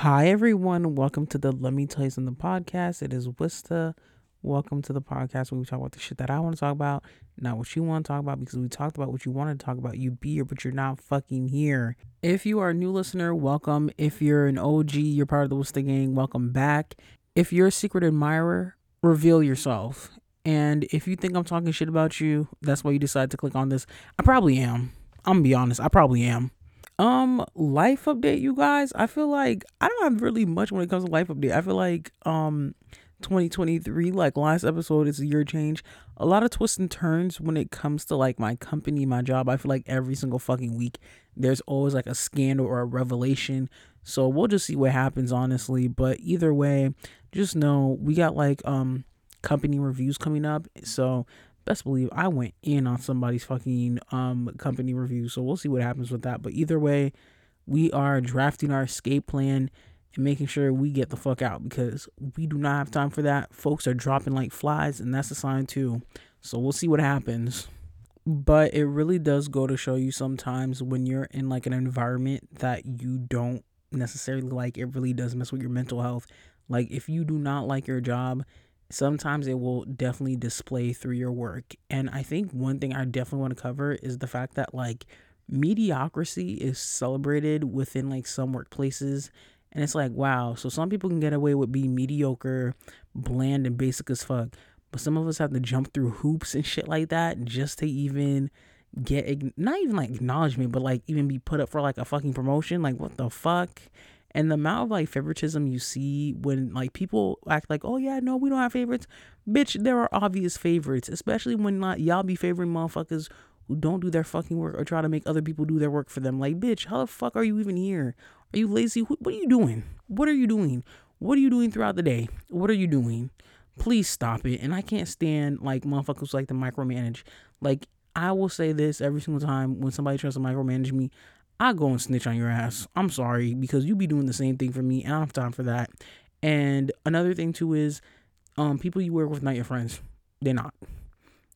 Hi, everyone. Welcome to the Let Me Tell You Something podcast. It is Wista. Welcome to the podcast where we talk about the shit that I want to talk about, not what you want to talk about, because we talked about what you wanted to talk about. You be here, but you're not fucking here. If you are a new listener, welcome. If you're an OG, you're part of the Wista gang, welcome back. If you're a secret admirer, reveal yourself. And if you think I'm talking shit about you, that's why you decide to click on this. I probably am. I'm gonna be honest. I probably am. Um, life update, you guys. I feel like I don't have really much when it comes to life update. I feel like um 2023, like last episode, is a year change. A lot of twists and turns when it comes to like my company, my job. I feel like every single fucking week there's always like a scandal or a revelation. So we'll just see what happens, honestly. But either way, just know we got like um company reviews coming up. So best believe I went in on somebody's fucking um company review. So we'll see what happens with that. But either way, we are drafting our escape plan and making sure we get the fuck out because we do not have time for that. Folks are dropping like flies, and that's a sign too. So we'll see what happens. But it really does go to show you sometimes when you're in like an environment that you don't necessarily like, it really does mess with your mental health. Like if you do not like your job, sometimes it will definitely display through your work. And I think one thing I definitely want to cover is the fact that like mediocrity is celebrated within like some workplaces. And it's like, wow, so some people can get away with being mediocre, bland, and basic as fuck. But some of us have to jump through hoops and shit like that just to even get, not even like acknowledgement, but like even be put up for like a fucking promotion. Like, what the fuck? And the amount of like favoritism you see when like people act like oh yeah no we don't have favorites. Bitch there are obvious favorites especially when not y'all be favoring motherfuckers who don't do their fucking work or try to make other people do their work for them. Like bitch how the fuck are you even here? Are you lazy? What are you doing? What are you doing? What are you doing throughout the day? What are you doing? Please stop it. And i can't stand like motherfuckers like to micromanage. Like I will say this every single time when somebody tries to micromanage me. I go and snitch on your ass. I'm sorry because you be doing the same thing for me, and I have time for that. And another thing too is, um, people you work with not your friends. They're not.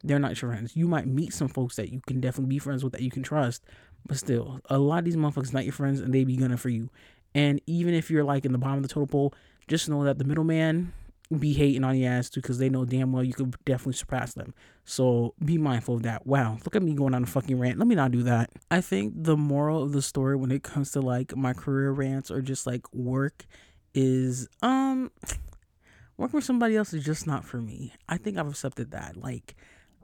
They're not your friends. You might meet some folks that you can definitely be friends with that you can trust, but still, a lot of these motherfuckers not your friends, and they be gunning for you. And even if you're like in the bottom of the total pole, just know that the middleman be hating on your ass too because they know damn well you could definitely surpass them. So be mindful of that. Wow, look at me going on a fucking rant. Let me not do that. I think the moral of the story when it comes to like my career rants or just like work is um working for somebody else is just not for me. I think I've accepted that. Like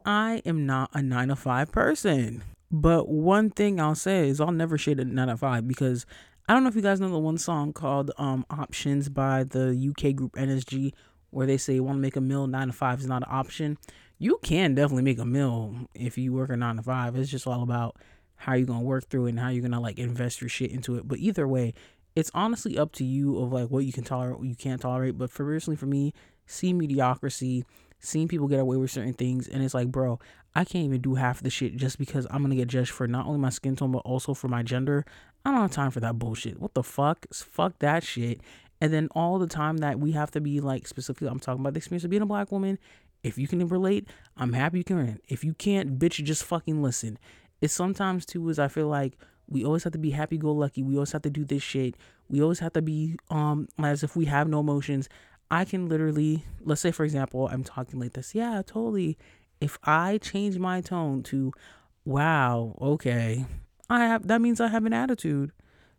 I am not a 9 to 5 person. But one thing I'll say is I'll never shade a 9 to 5 because I don't know if you guys know the one song called um Options by the UK group NSG where they say you want to make a mill, nine to five is not an option. You can definitely make a mill if you work a nine to five. It's just all about how you're gonna work through it and how you're gonna like invest your shit into it. But either way, it's honestly up to you of like what you can tolerate, what you can't tolerate. But for personally for me, see mediocrity, seeing people get away with certain things, and it's like, bro, I can't even do half the shit just because I'm gonna get judged for not only my skin tone but also for my gender. I don't have time for that bullshit. What the fuck? Fuck that shit. And then all the time that we have to be like specifically, I'm talking about the experience of being a black woman. If you can relate, I'm happy you can. If you can't, bitch, just fucking listen. It's sometimes too is I feel like we always have to be happy go lucky. We always have to do this shit. We always have to be um as if we have no emotions. I can literally, let's say for example, I'm talking like this. Yeah, totally. If I change my tone to, wow, okay, I have that means I have an attitude.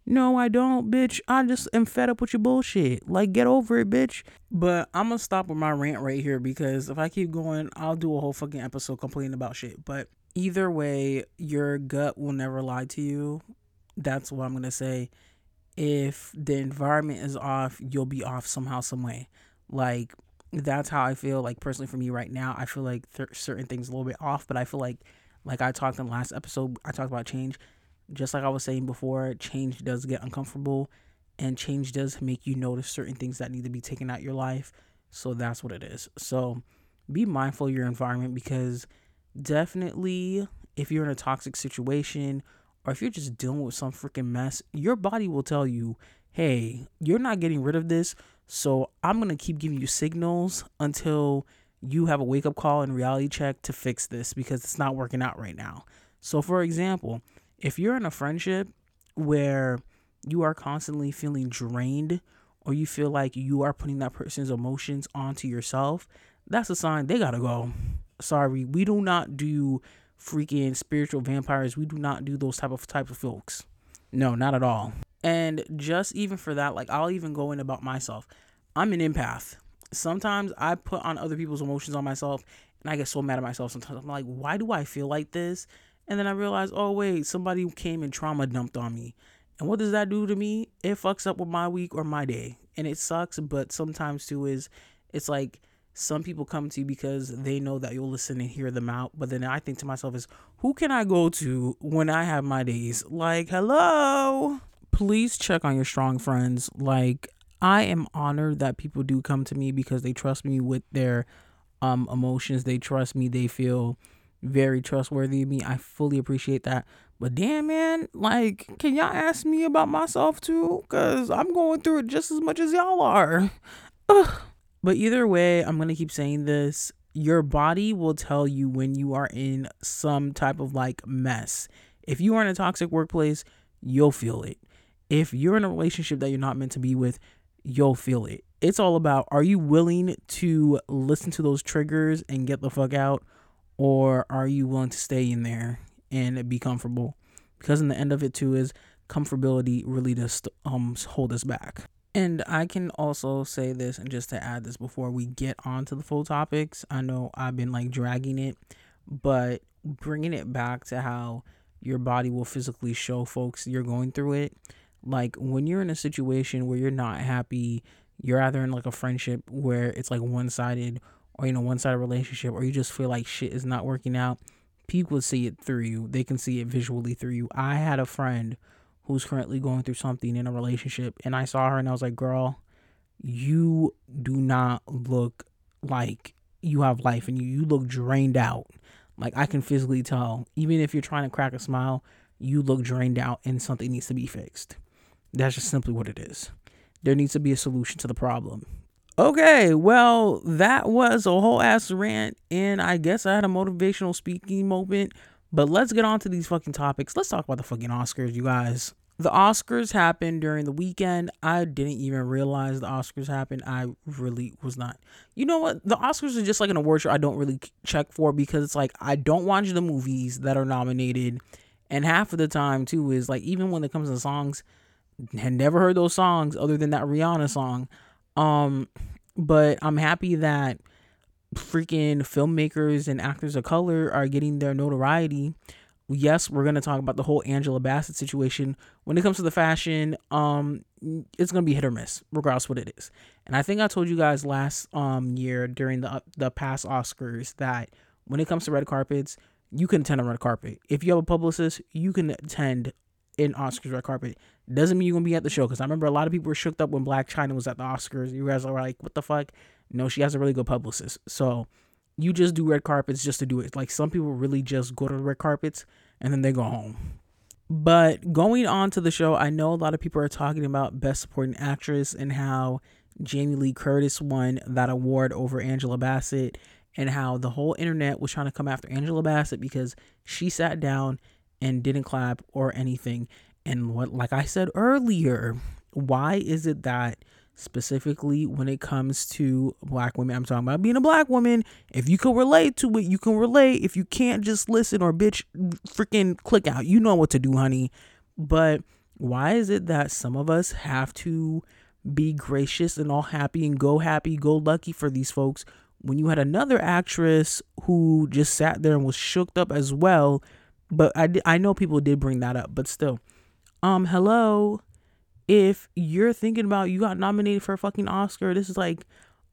No, I don't, bitch. I just am fed up with your bullshit. Like, get over it, bitch. But I'm gonna stop with my rant right here because if I keep going, I'll do a whole fucking episode complaining about shit. But either way, your gut will never lie to you. That's what I'm gonna say. If the environment is off, you'll be off somehow, some way. Like, that's how I feel. Like, personally, for me right now, I feel like th- certain things a little bit off, but I feel like, like I talked in the last episode, I talked about change just like I was saying before, change does get uncomfortable and change does make you notice certain things that need to be taken out of your life. So that's what it is. So be mindful of your environment because definitely if you're in a toxic situation or if you're just dealing with some freaking mess, your body will tell you, hey, you're not getting rid of this. So I'm going to keep giving you signals until you have a wake up call and reality check to fix this because it's not working out right now. So, for example, if you're in a friendship where you are constantly feeling drained or you feel like you are putting that person's emotions onto yourself, that's a sign they gotta go. Sorry, we do not do freaking spiritual vampires. We do not do those type of type of folks. No, not at all. And just even for that, like I'll even go in about myself. I'm an empath. Sometimes I put on other people's emotions on myself and I get so mad at myself sometimes. I'm like, why do I feel like this? And then I realize, oh wait, somebody came and trauma dumped on me. And what does that do to me? It fucks up with my week or my day. And it sucks, but sometimes too is it's like some people come to you because they know that you'll listen and hear them out. But then I think to myself is who can I go to when I have my days? Like, hello. Please check on your strong friends. Like, I am honored that people do come to me because they trust me with their um emotions. They trust me. They feel very trustworthy of me. I fully appreciate that. But damn, man, like, can y'all ask me about myself too? Because I'm going through it just as much as y'all are. Ugh. But either way, I'm going to keep saying this. Your body will tell you when you are in some type of like mess. If you are in a toxic workplace, you'll feel it. If you're in a relationship that you're not meant to be with, you'll feel it. It's all about are you willing to listen to those triggers and get the fuck out? Or are you willing to stay in there and be comfortable? Because in the end of it too is comfortability really just um hold us back. And i can also say this and just to add this before we get on to the full topics i know i've been like dragging it but bringing it back to how your body will physically show folks you're going through it like when you're in a situation where you're not happy you're either in like a friendship where it's like one-sided or you know one-sided relationship or you just feel like shit is not working out people see it through you. They can see it visually through you. I had a friend who's currently going through something in a relationship, and I saw her and I was like, girl, you do not look like you have life and you, you look drained out. Like I can physically tell, even if you're trying to crack a smile, you look drained out and something needs to be fixed. That's just simply what it is. There needs to be a solution to the problem. Okay, well, that was a whole ass rant, and I guess I had a motivational speaking moment. But let's get on to these fucking topics. Let's talk about the fucking Oscars, you guys. The Oscars happened during the weekend. I didn't even realize the Oscars happened. I really was not. You know what? The Oscars are just like an award show I don't really check for because it's like I don't watch the movies that are nominated. And half of the time, too, is like even when it comes to songs, had never heard those songs other than that Rihanna song. Um, but I'm happy that freaking filmmakers and actors of color are getting their notoriety. Yes, we're gonna talk about the whole Angela Bassett situation. When it comes to the fashion, um, it's gonna be hit or miss, regardless what it is. And I think I told you guys last um year during the the past Oscars that when it comes to red carpets, you can attend a red carpet. If you have a publicist, you can attend in Oscars red carpet. Doesn't mean you're gonna be at the show because I remember a lot of people were shook up when Blac Chyna was at the Oscars. You guys are like, what the fuck? No, she has a really good publicist. So you just do red carpets just to do it. Like some people really just go to the red carpets and then they go home. But going on to the show, I know a lot of people are talking about Best Supporting Actress and how Jamie Lee Curtis won that award over Angela Bassett, and how the whole internet was trying to come after Angela Bassett because she sat down and didn't clap or anything. And what, like I said earlier, why is it that specifically when it comes to black women, I'm talking about being a black woman. If you can relate to it, you can relate. If you can't just listen or bitch, freaking click out. You know what to do, honey. But why is it that some of us have to be gracious and all happy and go happy, go lucky for these folks when you had another actress who just sat there and was shooked up as well but I, I know people did bring that up, but still. Um, hello. If you're thinking about you got nominated for a fucking Oscar, this is like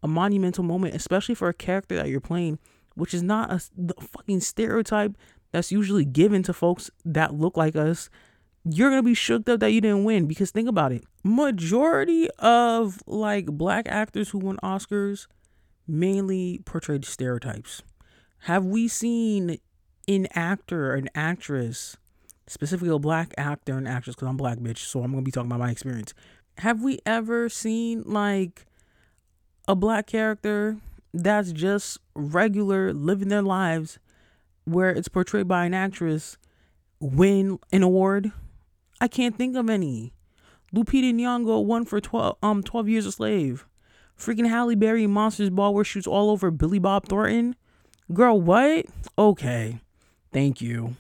a monumental moment, especially for a character that you're playing, which is not a the fucking stereotype that's usually given to folks that look like us. You're gonna be shook up that you didn't win because think about it. Majority of like black actors who won Oscars mainly portrayed stereotypes. Have we seen an actor or an actress, specifically a black actor and actress, because I'm black bitch, so I'm gonna be talking about my experience. Have we ever seen like a black character that's just regular living their lives where it's portrayed by an actress win an award? I can't think of any. Lupita Nyong'o won for 12 um 12 years a slave. Freaking Halle Berry Monsters Ball where shoots all over Billy Bob Thornton. Girl, what? Okay. Thank you.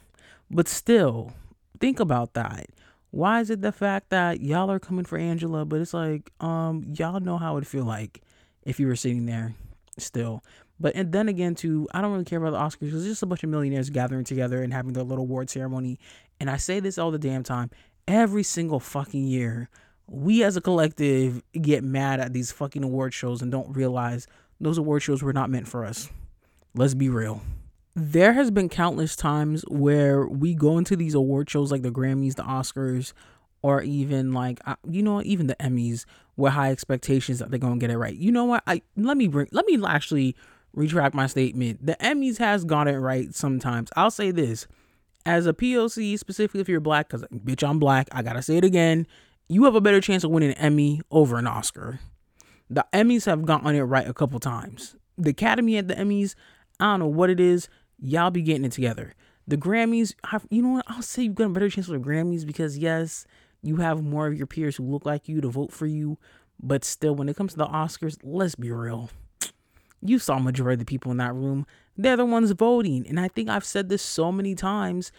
But still, think about that. Why is it the fact that y'all are coming for Angela, but it's like, um, y'all know how it feel like if you were sitting there still. But and then again, too, I don't really care about the Oscars because it's just a bunch of millionaires gathering together and having their little award ceremony. And I say this all the damn time. Every single fucking year, we as a collective get mad at these fucking award shows and don't realize those award shows were not meant for us. Let's be real. There has been countless times where we go into these award shows like the Grammys, the Oscars, or even like you know even the Emmys with high expectations that they're gonna get it right. You know what? I let me bring let me actually retract my statement. The Emmys has got it right sometimes. I'll say this as a POC, specifically if you're black, because bitch, I'm black. I gotta say it again. You have a better chance of winning an Emmy over an Oscar. The Emmys have gotten it right a couple times. The Academy at the Emmys, I don't know what it is. Y'all be getting it together. The Grammys, you know what? I'll say you've got a better chance for the Grammys because yes, you have more of your peers who look like you to vote for you. But still, when it comes to the Oscars, let's be real. You saw majority of the people in that room. They're the ones voting. And I think I've said this so many times.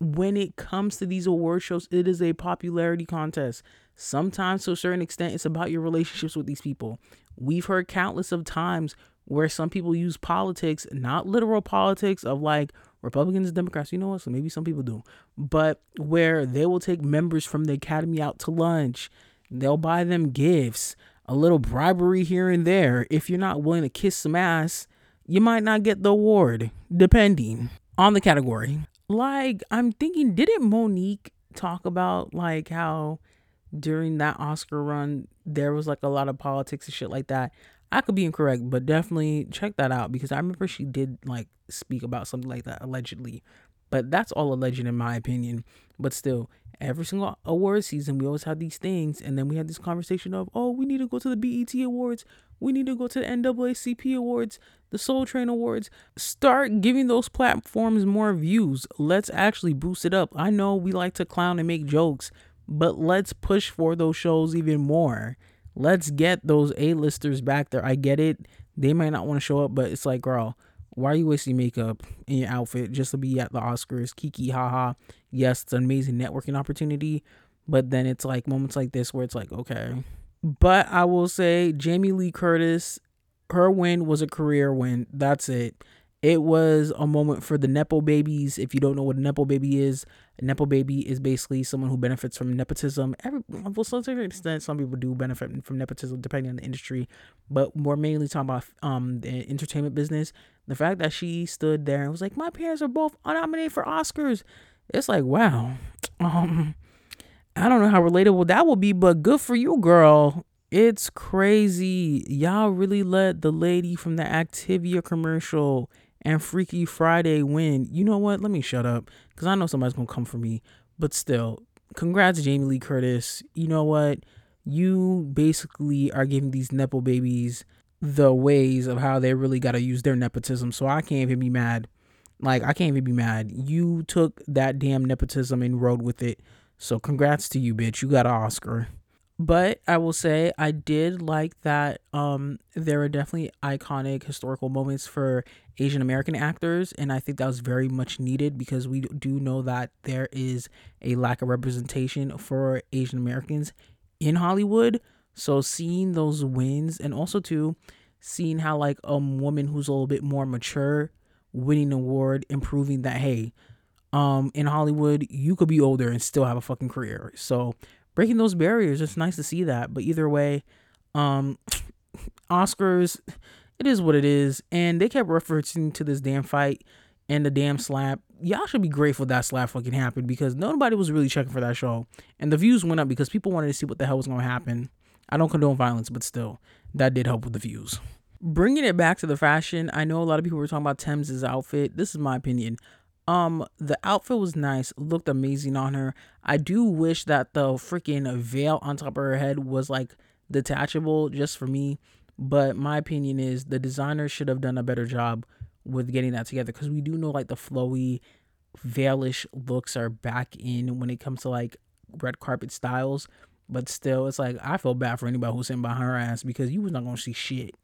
When it comes to these award shows, it is a popularity contest. Sometimes, to a certain extent, it's about your relationships with these people. We've heard countless of times where some people use politics, not literal politics of like Republicans, Democrats, you know what? So maybe some people do, but where they will take members from the academy out to lunch, they'll buy them gifts, a little bribery here and there. If you're not willing to kiss some ass, you might not get the award, depending on the category. Like, I'm thinking, didn't Mo'Nique talk about like how during that Oscar run there was like a lot of politics and shit like that? I could be incorrect, but definitely check that out because I remember she did like speak about something like that allegedly. But that's all alleged in my opinion. But still, every single award season, we always have these things, and then we have this conversation of, oh, we need to go to the BET Awards, we need to go to the NAACP Awards, the Soul Train Awards. Start giving those platforms more views. Let's actually boost it up. I know we like to clown and make jokes, but let's push for those shows even more. Let's get those A-listers back there. I get it. They might not want to show up, but it's like, girl, why are you wasting makeup in your outfit just to be at the Oscars? Kiki, haha. Yes, it's an amazing networking opportunity, but then it's like moments like this where it's like, okay. But I will say, Jamie Lee Curtis, her win was a career win. That's it. It was a moment for the Nepo babies. If you don't know what a Nepo baby is, a Nepo baby is basically someone who benefits from nepotism. Every well, to certain extent, some people do benefit from nepotism depending on the industry, but we're mainly talking about um the entertainment business. The fact that she stood there and was like, "My parents are both nominated for Oscars," it's like, wow. Um, I don't know how relatable that will be, but good for you, girl. It's crazy. Y'all really let the lady from the Activia commercial and Freaky Friday win, you know what? Let me shut up because I know somebody's gonna come for me. But still, congrats, Jamie Lee Curtis. You know what? You basically are giving these nepo babies the ways of how they really got to use their nepotism. So I can't even be mad. Like I can't even be mad. You took that damn nepotism and rode with it. So congrats to you, bitch. You got an Oscar. But I will say I did like that um there are definitely iconic historical moments for Asian American actors and I think that was very much needed because we do know that there is a lack of representation for Asian Americans in Hollywood. So seeing those wins and also too seeing how like a woman who's a little bit more mature winning an award improving that hey um in Hollywood you could be older and still have a fucking career. So breaking those barriers. It's nice to see that. But either way, um, Oscars, it is what it is. And they kept referencing to this damn fight and the damn slap. Y'all should be grateful that slap fucking happened because nobody was really checking for that show. And the views went up because people wanted to see what the hell was going to happen. I don't condone violence, but still, that did help with the views. Bringing it back to the fashion, I know a lot of people were talking about Tems' outfit. This is my opinion. Um, the outfit was nice, looked amazing on her. I do wish that the freaking veil on top of her head was like detachable just for me. But my opinion is the designer should have done a better job with getting that together because we do know like the flowy, veilish looks are back in when it comes to like red carpet styles. But still, it's like I feel bad for anybody who's sitting behind her ass because you was not gonna see shit.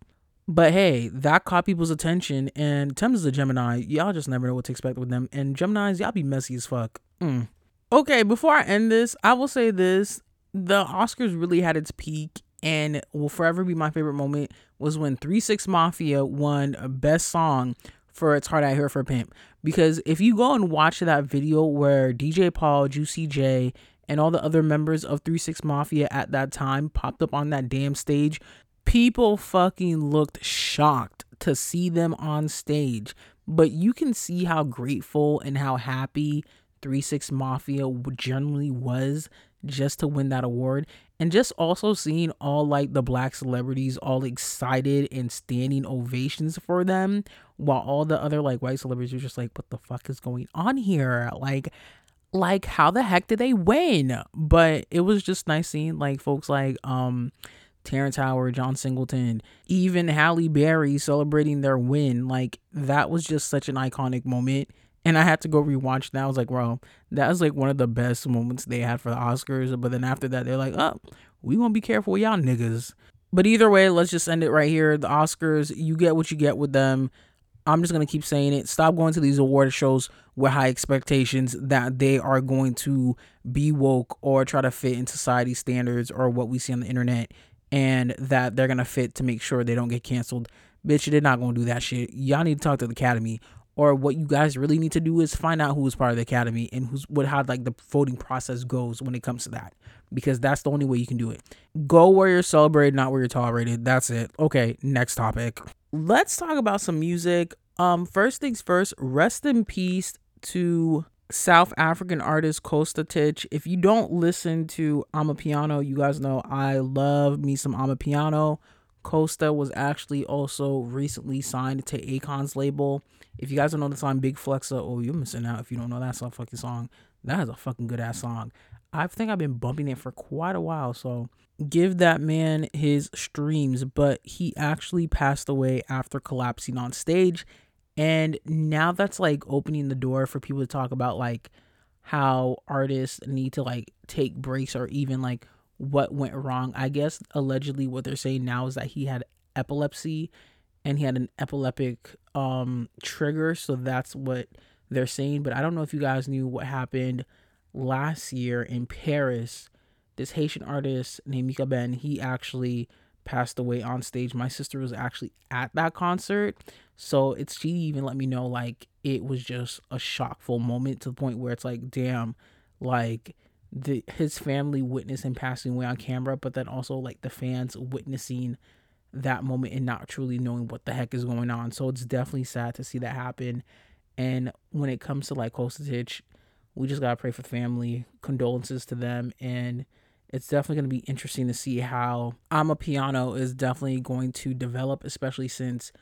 But hey, that caught people's attention, and Tems is a Gemini. Y'all just never know what to expect with them. And Geminis, y'all be messy as fuck. Mm. Okay, before I end this, I will say this: the Oscars really had its peak, and will forever be my favorite moment was when Three Six Mafia won Best Song for "It's Hard Out Here for a Pimp." Because if you go and watch that video where DJ Paul, Juicy J, and all the other members of Three Six Mafia at that time popped up on that damn stage people fucking looked shocked to see them on stage. But you can see how grateful and how happy 3 6 Mafia generally was just to win that award. And just also seeing all like the black celebrities all excited and standing ovations for them, while all the other like white celebrities were just like, what the fuck is going on here? Like, like how the heck did they win? But it was just nice seeing like folks like um Terrence Howard, John Singleton, even Halle Berry celebrating their win. Like that was just such an iconic moment. And I had to go rewatch that. I was like, bro, that was like one of the best moments they had for the Oscars. But then after that, they're like, oh, we gonna be careful with y'all niggas. But either way, let's just end it right here. The Oscars, you get what you get with them. I'm just gonna keep saying it. Stop going to these award shows with high expectations that they are going to be woke or try to fit in society standards or what we see on the internet and that they're gonna fit to make sure they don't get canceled. Bitch, they're not gonna do that shit. Y'all need to talk to the academy. Or what you guys really need to do is find out who is part of the academy and who's what how like the voting process goes when it comes to that. Because that's the only way you can do it. Go where you're celebrated, not where you're tolerated. That's it. Okay, next topic. Let's talk about some music. Um, first things first, rest in peace to South African artist Costa Titch. If you don't listen to Amapiano, you guys know I love me some Amapiano. Costa was actually also recently signed to Akon's label. If you guys don't know the song Big Flexa, oh, you're missing out if you don't know that song, fucking song. That is a fucking good ass song. I think I've been bumping it for quite a while, so give that man his streams. But he actually passed away after collapsing on stage and now that's like opening the door for people to talk about like how artists need to like take breaks or even like what went wrong. I guess allegedly what they're saying now is that he had epilepsy and he had an epileptic um trigger, so that's what they're saying, but I don't know if you guys knew what happened last year in Paris. This Haitian artist named Mikaben, he actually passed away on stage. My sister was actually at that concert. So it's she even let me know like it was just a shockful moment to the point where it's like, damn, like the his family witnessed him passing away on camera, but then also like the fans witnessing that moment and not truly knowing what the heck is going on. So it's definitely sad to see that happen. And when it comes to like Costa Titch, we just gotta pray for family, condolences to them, and it's definitely going to be interesting to see how Amapiano is definitely going to develop, especially since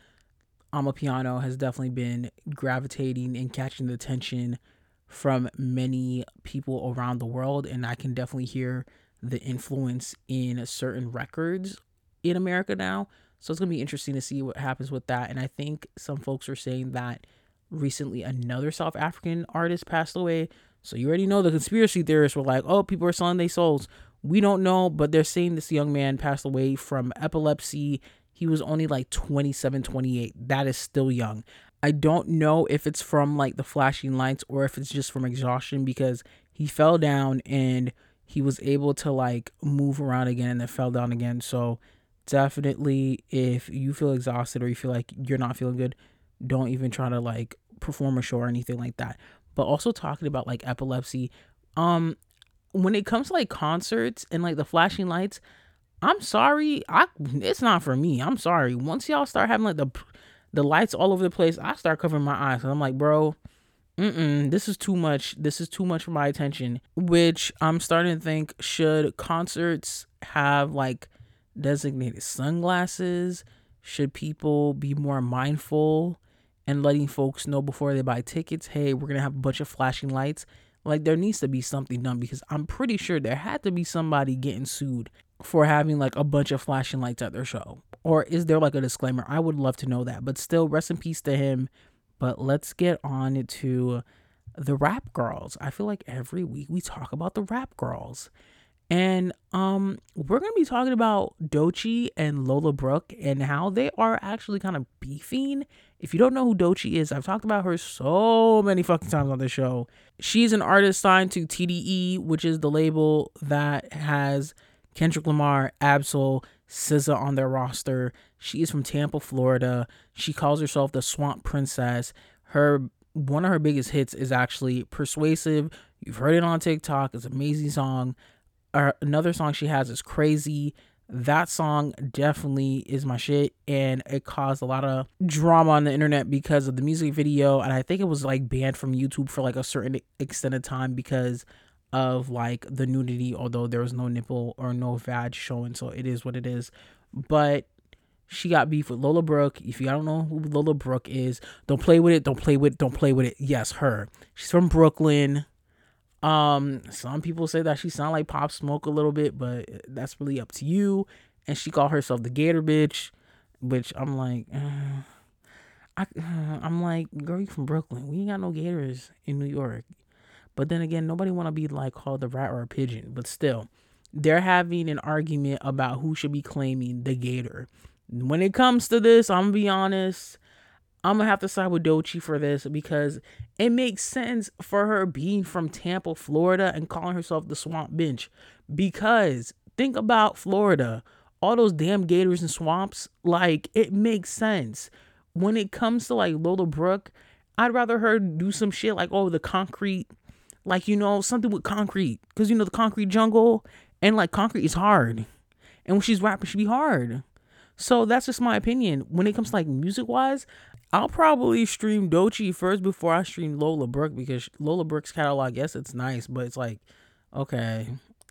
Amapiano has definitely been gravitating and catching the attention from many people around the world. And I can definitely hear the influence in certain records in America now. So it's going to be interesting to see what happens with that. And I think some folks are saying that recently another South African artist passed away. So you already know the conspiracy theorists were like, oh, people are selling their souls. We don't know, but they're saying this young man passed away from epilepsy. He was only like 27, 28. That is still young. I don't know if it's from like the flashing lights or if it's just from exhaustion because he fell down and he was able to like move around again and then fell down again. So definitely if you feel exhausted or you feel like you're not feeling good, don't even try to like perform a show or anything like that. But also talking about like epilepsy, um when it comes to like concerts and like the flashing lights, I'm sorry, I it's not for me. I'm sorry. Once y'all start having like the the lights all over the place, I start covering my eyes. And I'm like, bro, mm this is too much. This is too much for my attention. Which I'm starting to think should concerts have like designated sunglasses? Should people be more mindful and letting folks know before they buy tickets, hey, we're gonna have a bunch of flashing lights like there needs to be something done because I'm pretty sure there had to be somebody getting sued for having like a bunch of flashing lights at their show. Or is there like a disclaimer? I would love to know that. But still, rest in peace to him. But let's get on to the rap girls. I feel like every week we talk about the rap girls. And um we're gonna be talking about Doechii and Lola Brooke and how they are actually kind of beefing. If you don't know who Doechii is, I've talked about her so many fucking times on the show. She's an artist signed to TDE, which is the label that has Kendrick Lamar, Ab-Soul, SZA on their roster. She is from Tampa, Florida. She calls herself the Swamp Princess. Her one of her biggest hits is actually Persuasive. You've heard it on TikTok. It's an amazing song. Uh, another song she has is Crazy. That song definitely is my shit, and it caused a lot of drama on the internet because of the music video. And I think it was like banned from YouTube for like a certain extended time because of like the nudity, although there was no nipple or no vag showing. So it is what it is. But she got beef with Lola Brooke. If you don't know who Lola Brooke is, don't play with it. Don't play with it. Don't play with it. Yes, her. She's from Brooklyn. Um, some people say that she sound like Pop Smoke a little bit, but that's really up to you. And she called herself the Gator bitch, which I'm like, uh, I, uh, I'm like, girl, you from Brooklyn? We ain't got no Gators in New York. But then again, nobody want to be like called a rat or a pigeon. But still, they're having an argument about who should be claiming the Gator. When it comes to this, I'm gonna be honest. I'm gonna have to side with Doechii for this because it makes sense for her being from Tampa, Florida, and calling herself the Swamp Bitch. Because think about Florida, all those damn gators and swamps. Like it makes sense. When it comes to like Lola Brooke, I'd rather her do some shit like oh the concrete, like you know something with concrete, because you know the concrete jungle and like concrete is hard, and when she's rapping, she be hard. So that's just my opinion. When it comes to like music wise, I'll probably stream Doechii first before I stream Lola Brooke because Lola Brooke's catalog, yes, it's nice, but it's like, okay,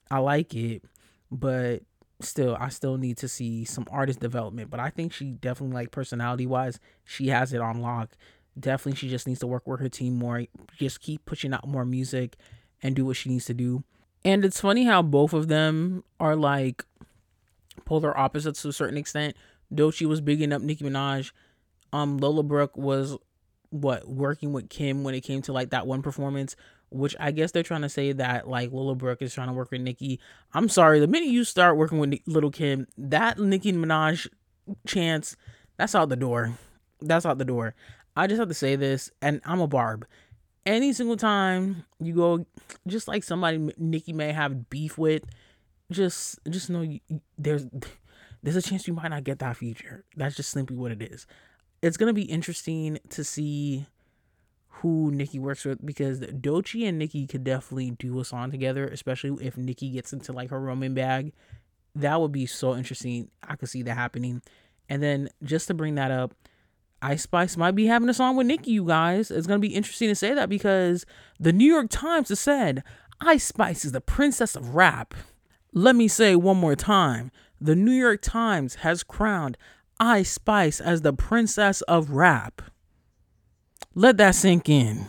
I like it, but still, I still need to see some artist development. But I think she definitely, like personality wise, she has it on lock. Definitely, she just needs to work with her team more, just keep pushing out more music and do what she needs to do. And it's funny how both of them are like polar opposites to a certain extent. Doechii was bigging up Nicki Minaj. Um, Lola Brooke was what working with Kim when it came to like that one performance, which I guess they're trying to say that like Lola Brooke is trying to work with Nicki. I'm sorry, the minute you start working with Lil' Kim, that Nicki Minaj chance, that's out the door. That's out the door. I just have to say this, and I'm a barb. Any single time you go, just like somebody Nicki may have beef with, just just know you, there's there's a chance you might not get that feature. That's just simply what it is. It's gonna be interesting to see who Nicki works with because Doechii and Nicki could definitely do a song together, especially if Nicki gets into like her Roman bag. That would be so interesting. I could see that happening. And then just to bring that up, Ice Spice might be having a song with Nicki, you guys. It's gonna be interesting to say that because the New York Times has said Ice Spice is the princess of rap. Let me say one more time the New York Times has crowned Ice Spice as the princess of rap. Let that sink in.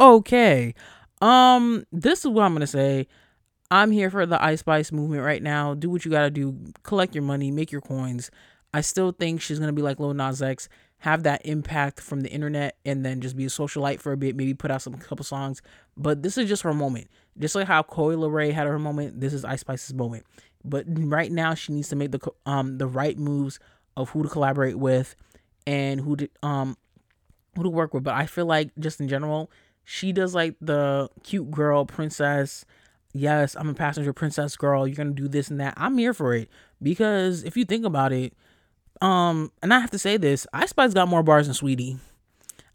Okay. Um, this is what I'm gonna say. I'm here for the Ice Spice movement right now. Do what you gotta do. Collect your money, make your coins. I still think she's gonna be like Lil Nas X, have that impact from the internet, and then just be a socialite for a bit. Maybe put out some couple songs. But this is just her moment. Just like how Coi Leray had her moment, this is Ice Spice's moment. But right now, she needs to make the um the right moves of who to collaborate with and who to um who to work with. But I feel like just in general, she does like the cute girl princess. Yes, I'm a passenger princess girl. You're gonna do this and that. I'm here for it because if you think about it, um, and I have to say this, Ice Spice got more bars than Saweetie.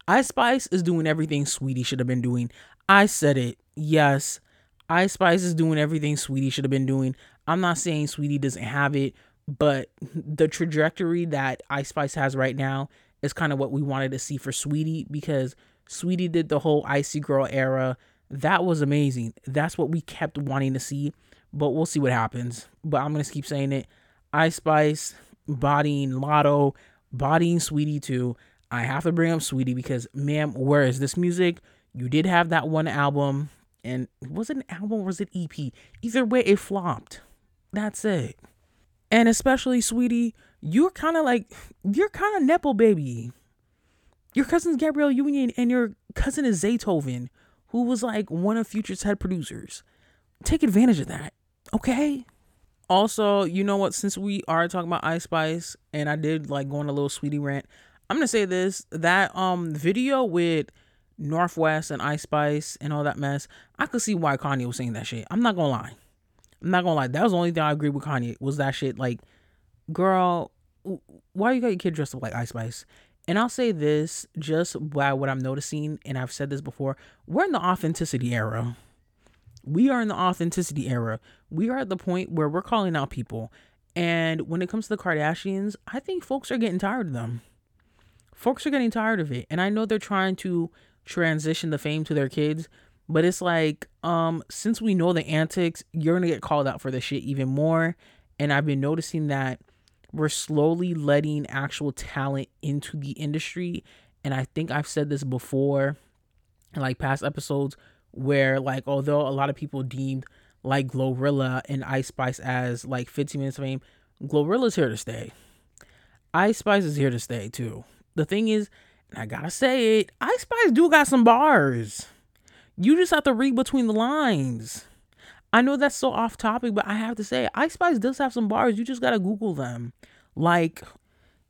Ice Spice is doing everything Saweetie should have been doing. I said it. Yes, Ice Spice is doing everything Saweetie should have been doing. I'm not saying Saweetie doesn't have it, but the trajectory that Ice Spice has right now is kind of what we wanted to see for Saweetie because Saweetie did the whole Icy Girl era. That was amazing. That's what we kept wanting to see, but we'll see what happens. But I'm going to keep saying it. Ice Spice, bodying Latto, bodying Saweetie too. I have to bring up Saweetie because, ma'am, where is this music? You did have that one album and was it an album or was it EP? Either way, it flopped. That's it. And especially, Saweetie, you're kind of like you're kind of nepo baby. Your cousin's Gabrielle Union, and your cousin is Zaytoven, who was like one of Future's head producers. Take advantage of that. Okay. Also, you know what? Since we are talking about Ice Spice, and I did like go on a little Saweetie rant, I'm gonna say this: that um video with North West and Ice Spice and all that mess, I could see why Kanye was saying that shit. I'm not gonna lie. I'm not gonna lie. That was the only thing I agreed with Kanye was that shit. Like, girl, why you got your kid dressed up like Ice Spice? And I'll say this just by what I'm noticing, and I've said this before: we're in the authenticity era we are in the authenticity era. We are at the point where we're calling out people. And when it comes to the Kardashians, I think folks are getting tired of them. Folks are getting tired of it. And I know they're trying to transition the fame to their kids, but it's like, um, since we know the antics, you're gonna get called out for this shit even more. And I've been noticing that we're slowly letting actual talent into the industry. And I think I've said this before in like past episodes where like although a lot of people deemed like Glorilla and Ice Spice as like 15 minutes of fame, Glorilla's here to stay. Ice Spice is here to stay too. The thing is, and I gotta say it, Ice Spice do got some bars. You just have to read between the lines. I know that's so off topic, but I have to say, Ice Spice does have some bars. You just gotta Google them. Like,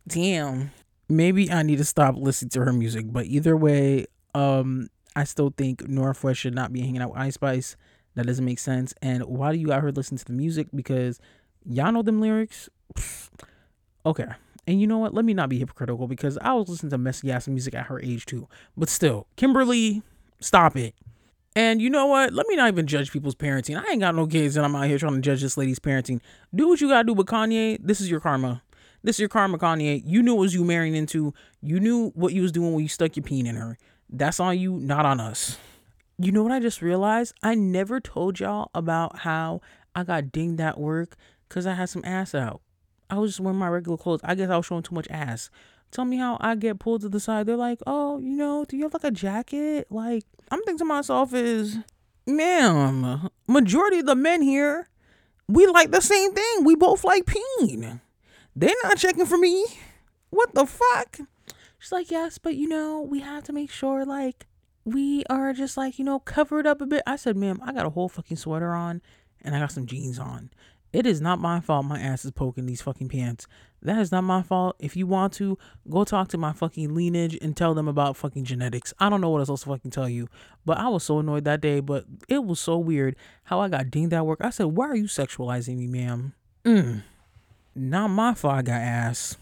damn. Maybe I need to stop listening to her music, but either way, um, I still think North West should not be hanging out with Ice Spice. That doesn't make sense. And why do you got her listen to the music? Because y'all know them lyrics. Okay. And you know what? Let me not be hypocritical because I was listening to messy ass music at her age too. But still, Kimberly, stop it. And you know what? Let me not even judge people's parenting. I ain't got no kids and I'm out here trying to judge this lady's parenting. Do what you gotta do, but Kanye, this is your karma. This is your karma, Kanye. You knew what was you marrying into. You knew what you was doing when you stuck your peen in her. That's on you, not on us. You know what I just realized? I never told y'all about how I got dinged at work because I had some ass out. I was just wearing my regular clothes. I guess I was showing too much ass. Tell me how I get pulled to the side. They're like, oh, you know, do you have like a jacket? Like, I'm thinking to myself is, ma'am, majority of the men here, we like the same thing. We both like peen. They're not checking for me. What the fuck? She's like, yes, but you know, we have to make sure like we are just like, you know, covered up a bit. I said, ma'am, I got a whole fucking sweater on and I got some jeans on. It is not my fault my ass is poking these fucking pants. That is not my fault. If you want to, go talk to my fucking lineage and tell them about fucking genetics. I don't know what else supposed to fucking tell you. But I was so annoyed that day. But it was so weird how I got dinged at work. I said, Why are you sexualizing me, ma'am? Mm. Not my fault I got ass.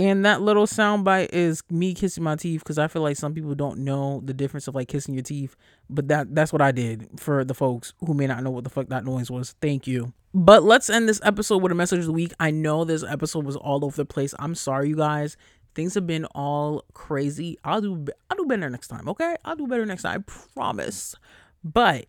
And that little soundbite is me kissing my teeth because I feel like some people don't know the difference of like kissing your teeth. But that that's what I did for the folks who may not know what the fuck that noise was. Thank you. But let's end this episode with a message of the week. I know this episode was all over the place. I'm sorry, you guys. Things have been all crazy. I'll do I'll do better next time. Okay, I'll do better next time. I promise. But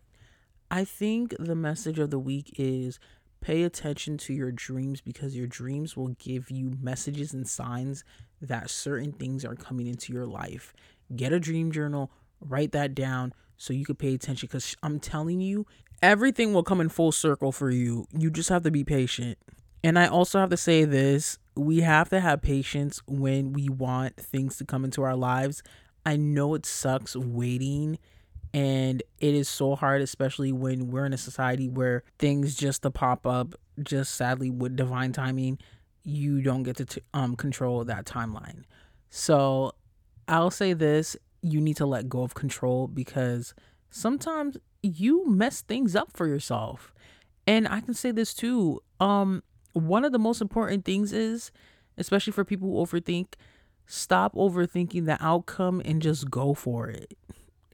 I think the message of the week is Pay attention to your dreams because your dreams will give you messages and signs that certain things are coming into your life. Get a dream journal, write that down so you can pay attention because I'm telling you, everything will come in full circle for you. You just have to be patient. And I also have to say this we have to have patience when we want things to come into our lives. I know it sucks waiting and it is so hard especially when we're in a society where things just to pop up just sadly with divine timing you don't get to t- um control that timeline. So i'll say this you need to let go of control because sometimes you mess things up for yourself. And i can say this too um one of the most important things is especially for people who overthink stop overthinking the outcome and just go for it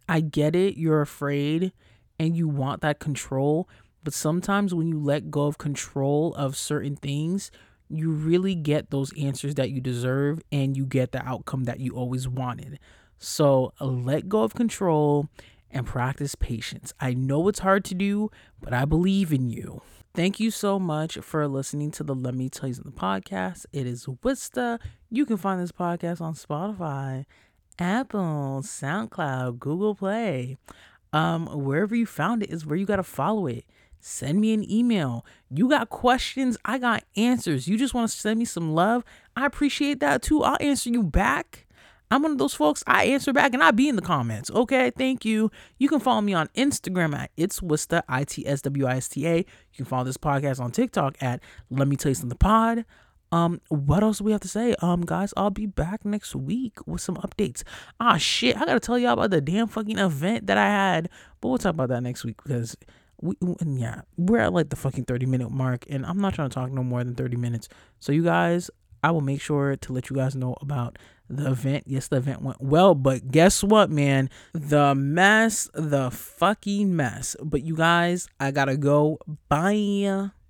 I get it, you're afraid and you want that control, but sometimes when you let go of control of certain things, you really get those answers that you deserve and you get the outcome that you always wanted. So uh, let go of control and practice patience. I know it's hard to do, but I believe in you. Thank you so much for listening to the Let Me Tell You Something podcast. It is Wista. You can find this podcast on Spotify Apple, SoundCloud, Google Play. Um, wherever you found it is where you got to follow it. Send me an email. You got questions, I got answers. You just want to send me some love. I appreciate that too. I'll answer you back. I'm one of those folks. I answer back and I be in the comments. Okay, thank you. You can follow me on Instagram at it's Wista I T S W I S T A. You can follow this podcast on TikTok at Let Me Taste in the Pod. Um, what else do we have to say? Um, guys, I'll be back next week with some updates. Ah, shit, I gotta tell y'all about the damn fucking event that I had, but we'll talk about that next week because we, yeah, we're at like the fucking 30 minute mark, and I'm not trying to talk no more than 30 minutes. So, you guys, I will make sure to let you guys know about the event. Yes, the event went well, but guess what, man? The mess, the fucking mess. But you guys, I gotta go. Bye.